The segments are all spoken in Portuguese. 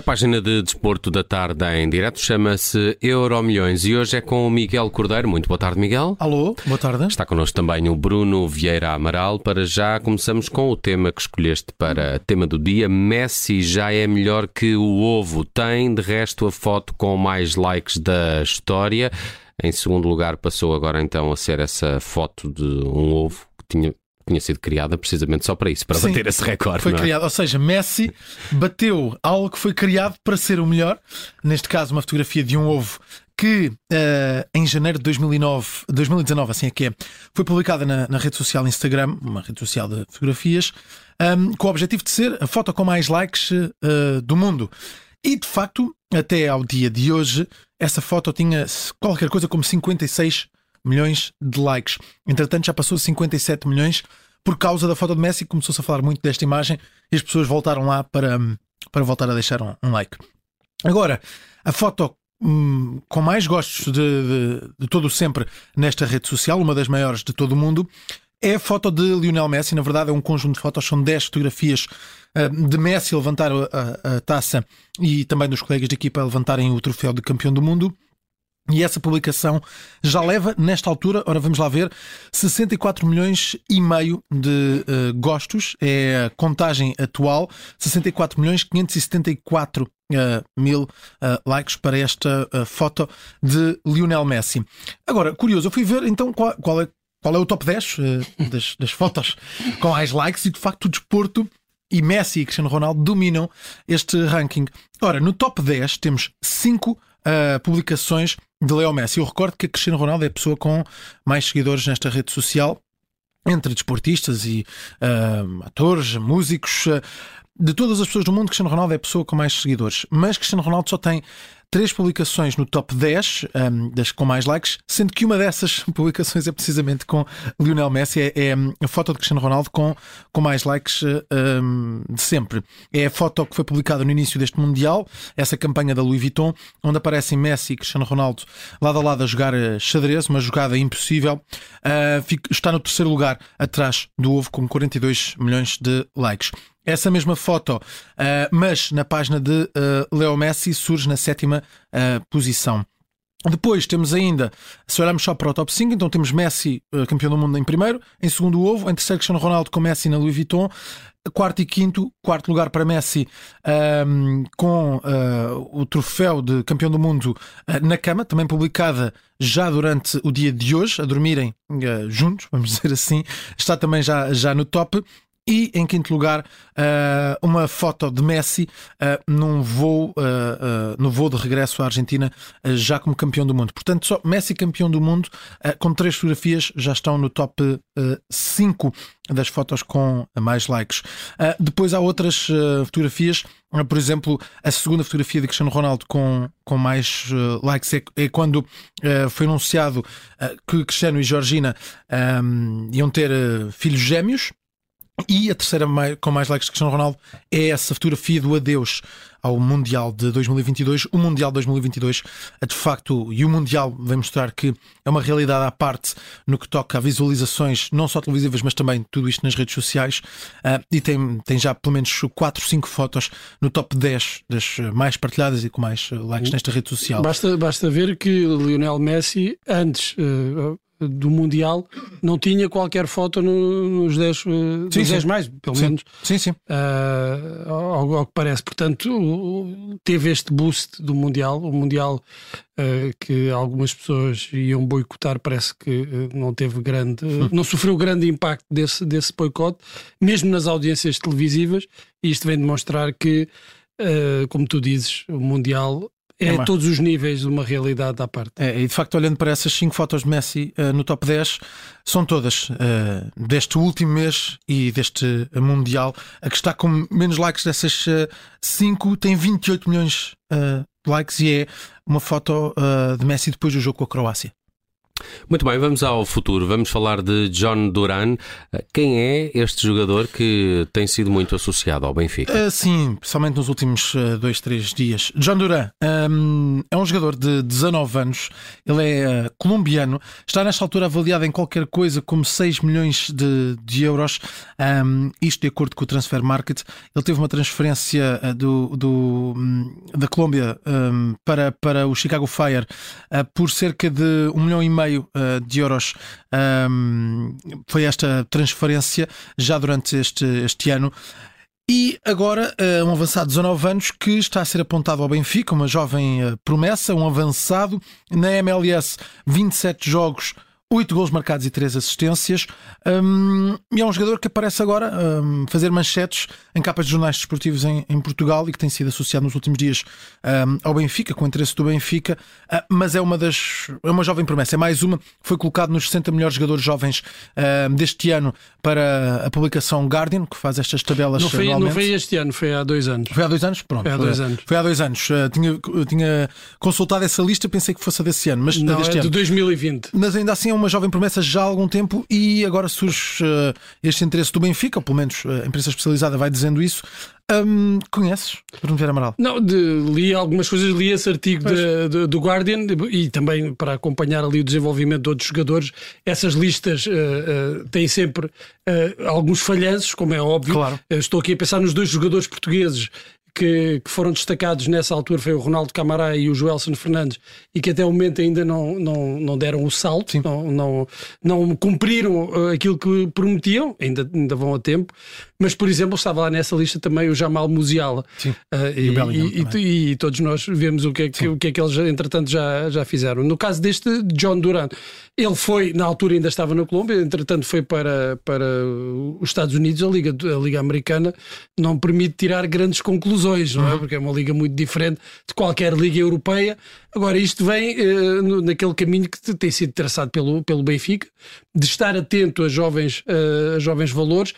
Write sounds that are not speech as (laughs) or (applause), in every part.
A página de desporto da tarde em direto chama-se Euro Milhões e hoje é com o Miguel Cordeiro. Muito boa tarde, Miguel. Alô, boa tarde. Está connosco também o Bruno Vieira Amaral. Para já começamos com o tema que escolheste para tema do dia. Messi já é melhor que o ovo. Tem, de resto, a foto com mais likes da história. Em segundo lugar, passou agora então a ser essa foto de um ovo que tinha tinha sido criada precisamente só para isso, para Sim, bater esse recorde. Foi é? criado, ou seja, Messi bateu algo que foi criado para ser o melhor. Neste caso, uma fotografia de um ovo que eh, em janeiro de 2009, 2019, assim é que é, foi publicada na, na rede social Instagram, uma rede social de fotografias, ehm, com o objetivo de ser a foto com mais likes eh, do mundo. E de facto, até ao dia de hoje, essa foto tinha qualquer coisa como 56 milhões de likes. Entretanto, já passou de 57 milhões por causa da foto de Messi. Começou-se a falar muito desta imagem e as pessoas voltaram lá para, para voltar a deixar um, um like. Agora, a foto hum, com mais gostos de, de, de todo sempre nesta rede social, uma das maiores de todo o mundo, é a foto de Lionel Messi. Na verdade, é um conjunto de fotos, são 10 fotografias uh, de Messi levantar a, a, a taça e também dos colegas de equipa levantarem o troféu de campeão do mundo. E essa publicação já leva, nesta altura, ora vamos lá ver, 64 milhões e meio de uh, gostos, é a contagem atual, 64 milhões 574 uh, mil uh, likes para esta foto de Lionel Messi. Agora, curioso, eu fui ver então qual, qual é, qual é o top 10 das, das fotos (laughs) com mais likes e de facto o desporto e Messi e Cristiano Ronaldo dominam este ranking. Ora, no top 10 temos 5 uh, publicações de Leo Messi. Eu recordo que a Cristiano Ronaldo é a pessoa com mais seguidores nesta rede social, entre desportistas e uh, atores, músicos. Uh, de todas as pessoas do mundo, Cristiano Ronaldo é a pessoa com mais seguidores. Mas Cristiano Ronaldo só tem três publicações no top 10 um, das com mais likes, sendo que uma dessas (laughs) publicações é precisamente com Lionel Messi, é, é a foto de Cristiano Ronaldo com, com mais likes um, de sempre. É a foto que foi publicada no início deste Mundial, essa campanha da Louis Vuitton, onde aparecem Messi e Cristiano Ronaldo lado a lado a jogar xadrez, uma jogada impossível. Uh, está no terceiro lugar, atrás do ovo, com 42 milhões de likes. Essa mesma foto, uh, mas na página de uh, Leo Messi, surge na sétima uh, posição. Depois temos ainda, se olharmos só para o top 5, então temos Messi, campeão do mundo, em primeiro, em segundo Ovo, em terceiro Cristiano Ronaldo com Messi na Louis Vuitton, quarto e quinto, quarto lugar para Messi um, com uh, o troféu de campeão do mundo uh, na cama, também publicada já durante o dia de hoje, a dormirem uh, juntos, vamos (laughs) dizer assim, está também já, já no top. E em quinto lugar, uh, uma foto de Messi uh, num voo, uh, no voo de regresso à Argentina, já como campeão do mundo. Portanto, só Messi campeão do mundo, com três fotografias, já estão no top 5 das fotos com mais likes. depois há outras fotografias. Por exemplo, a segunda fotografia de Cristiano Ronaldo com, com mais likes é, é quando foi anunciado que Cristiano e Georgina um, iam ter filhos gêmeos. E a terceira com mais likes de Cristiano Ronaldo é essa fotografia do adeus ao Mundial de 2022. O Mundial de 2022, de facto, e o Mundial vem mostrar que é uma realidade à parte no que toca a visualizações, não só televisivas, mas também tudo isto nas redes sociais. Uh, e tem, tem já pelo menos 4, 5 fotos no top 10 das mais partilhadas e com mais likes nesta rede social. Basta, basta ver que Lionel Messi, antes. Uh, do Mundial não tinha qualquer foto no, nos 10, uh, sim, 10 mais, pelo sim. menos. Sim, sim. Uh, ao, ao, que parece. Portanto, teve este boost do Mundial. O Mundial uh, que algumas pessoas iam boicotar, parece que uh, não teve grande. Hum. (laughs) não sofreu grande impacto desse, desse boicote, mesmo nas audiências televisivas. E isto vem demonstrar que, como tu dizes, o Mundial é, é todos os níveis de uma realidade à parte. É, e de facto, olhando para essas 5 fotos de Messi uh, no top 10, são todas uh, deste último mês e deste Mundial. A que está com menos likes dessas 5 uh, tem 28 milhões de likes e é uma foto de Messi depois do jogo com a Croácia. Muito bem, vamos ao futuro. Vamos falar de John Duran. Quem é este jogador que tem sido muito associado ao Benfica? Uh, sim, principalmente nos últimos uh, dois, três dias. John Duran um, é um jogador de 19 anos, ele é uh, colombiano, está nesta altura avaliado em qualquer coisa como 6 milhões de, de euros, um, isto de acordo com o Transfer Market. Ele teve uma transferência do, do um, da Colômbia para, para o Chicago Fire por cerca de 1 milhão e meio uh, de euros um, foi esta transferência já durante este, este ano. E agora, uh, um avançado de 19 anos que está a ser apontado ao Benfica, uma jovem uh, promessa, um avançado. Na MLS, 27 jogos, 8 gols marcados e 3 assistências. Um, e é um jogador que aparece agora um, fazer manchetes em capas de jornais desportivos em, em, Portugal e que tem sido associado nos últimos dias um, ao Benfica, com o interesse do Benfica. Uh, mas é uma das. É uma jovem promessa. É mais uma. Foi colocado nos 60 melhores jogadores jovens deste ano para a publicação Guardian, que faz estas tabelas. Não foi, não foi este ano, foi há dois anos. Foi há dois anos? Pronto. Foi há dois anos. Foi há dois anos. Uh, tinha, tinha consultado essa lista, pensei que fosse desse ano. Mas não, deste é ano. de 2020. Mas ainda assim é uma jovem promessa já há algum tempo e agora surge uh, este interesse do Benfica, ou pelo menos uh, a imprensa especializada vai dizendo isso. Um, conheces Bruno Vieira Amaral? Não, de, li algumas coisas, li esse artigo de, de, do Guardian e também para acompanhar ali o desenvolvimento de outros jogadores. Essas listas uh, uh, têm sempre uh, alguns falhanços, como é óbvio. Claro. estou aqui a pensar nos dois jogadores portugueses que, que, foram destacados nessa altura foi o Ronaldo Camará e o Joelson Fernandes e que até o momento ainda não, não, não deram o salto, não, não, não cumpriram uh, aquilo que prometiam, ainda, ainda vão a tempo. Mas, por exemplo, estava lá nessa lista também o Jamal Musiala. Uh, e, e, e, e, todos nós vemos o que é que, o que, é que eles, entretanto, já, já fizeram. No caso deste John Duran, ele foi, na altura ainda estava na Colômbia, entretanto foi para, para os Estados Unidos, a Liga, a Liga Americana não permite tirar grandes conclusões, não é? Uhum. Porque é uma liga muito diferente de qualquer liga europeia. Agora, isto vem uh, naquele caminho que tem sido traçado pelo, pelo Benfica, de estar atento a jovens, uh, a jovens valores.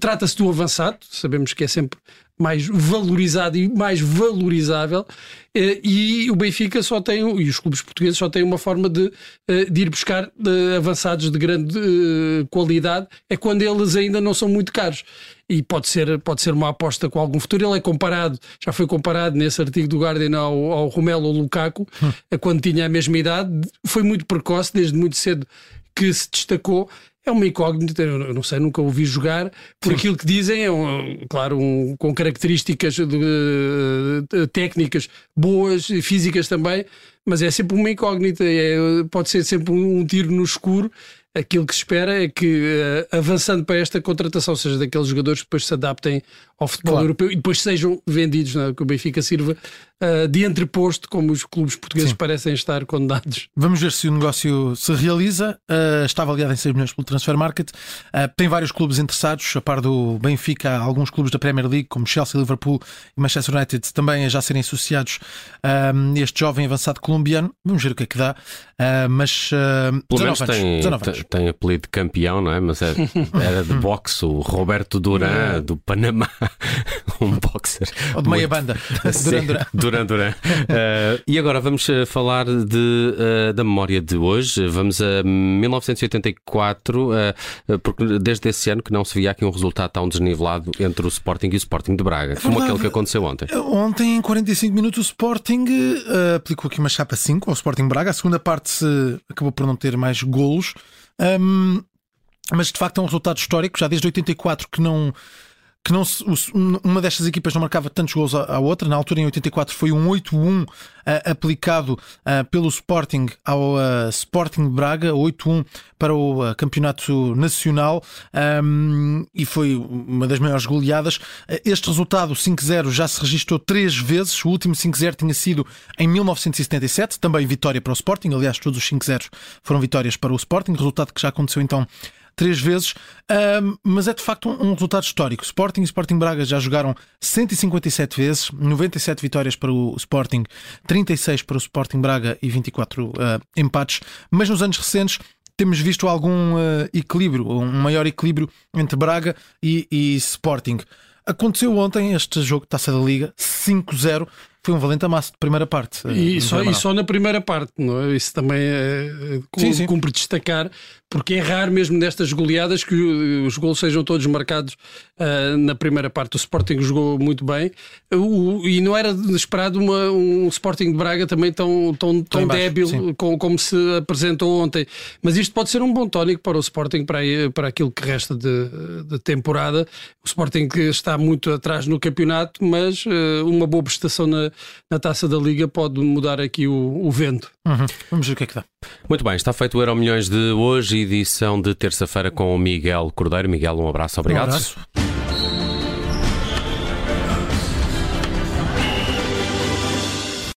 Trata-se de um avançado, sabemos que é sempre mais valorizado e mais valorizável eh, e o Benfica só tem, e os clubes portugueses só têm uma forma de, eh, de ir buscar de avançados de grande eh, qualidade, é quando eles ainda não são muito caros. E pode ser, pode ser uma aposta com algum futuro. Ele é comparado, já foi comparado nesse artigo do Guardian ao, ao Romelo Lukaku, hum. quando tinha a mesma idade. Foi muito precoce, desde muito cedo que se destacou é uma incógnita, eu não sei, nunca ouvi jogar, por Sim. aquilo que dizem, é um, claro, um, com características de, de, técnicas boas, físicas também, mas é sempre uma incógnita, é, pode ser sempre um tiro no escuro aquilo que se espera é que, uh, avançando para esta contratação, seja daqueles jogadores que depois se adaptem ao futebol claro. europeu e depois sejam vendidos, é? que o Benfica sirva uh, de entreposto, como os clubes portugueses Sim. parecem estar condenados. Vamos ver se o negócio se realiza. Uh, está avaliado em 6 milhões pelo Transfer Market. tem vários clubes interessados, a par do Benfica, alguns clubes da Premier League, como Chelsea, Liverpool e Manchester United, também a já serem associados a este jovem avançado colombiano. Vamos ver o que é que dá. Mas pelo menos tem, tem apelido de campeão, não é? Mas é, era de (laughs) boxe, o Roberto Duran, do Panamá, (laughs) um boxer. Ou de meia banda, (laughs) Duran Duran. Duran Duran. Uh, e agora vamos eh, falar de, uh, da memória de hoje. Vamos a 1984, uh, porque desde esse ano que não se via aqui um resultado tão desnivelado entre o Sporting e o Sporting de Braga, é como aquele que aconteceu ontem. Ontem, em 45 minutos, o Sporting aplicou aqui uma chapa 5 ao Sporting Braga. A segunda parte acabou por não ter mais golos. Um, mas de facto é um resultado histórico, já desde 84 que não que não uma destas equipas não marcava tantos gols à, outra. Na altura, em 84, foi um 8-1 uh, aplicado uh, pelo Sporting ao uh, Sporting Braga, 8-1 para o Campeonato Nacional um, e foi uma das maiores goleadas. este resultado, 5-0, já se registrou três vezes. O último 5-0 tinha sido em 1977, também vitória para o Sporting. Aliás, todos os 5-0 foram vitórias para o Sporting, resultado que já aconteceu então três vezes, mas é de facto um, um, resultado histórico. Sporting e Sporting Braga já jogaram 157 vezes, 97 vitórias para o Sporting, 36 para o Sporting Braga e 24 uh, empates, mas nos anos recentes temos visto algum uh, equilíbrio, um maior equilíbrio entre Braga e, e Sporting. Aconteceu ontem este jogo de Taça da Liga, 5-0, foi um valente amasso de primeira parte. E, uh, só, e só na primeira parte, não é? Isso também é, sim, sim. cumpre destacar, porque é raro mesmo nestas goleadas que os gols sejam todos marcados uh, na primeira parte. O Sporting jogou muito bem o, e não era esperado uma, um Sporting de Braga também tão, tão, tão débil com, como se apresentou ontem. Mas isto pode ser um bom tónico para o Sporting para, para aquilo que resta de, de temporada. O Sporting que está muito atrás no campeonato, mas uh, uma boa prestação na, na taça da Liga pode mudar aqui o, o vento. Uhum. Vamos ver o que é que dá. Muito bem, está feito o Euro Milhões de hoje, edição de terça-feira com o Miguel Cordeiro. Miguel, um abraço, obrigado. Um abraço.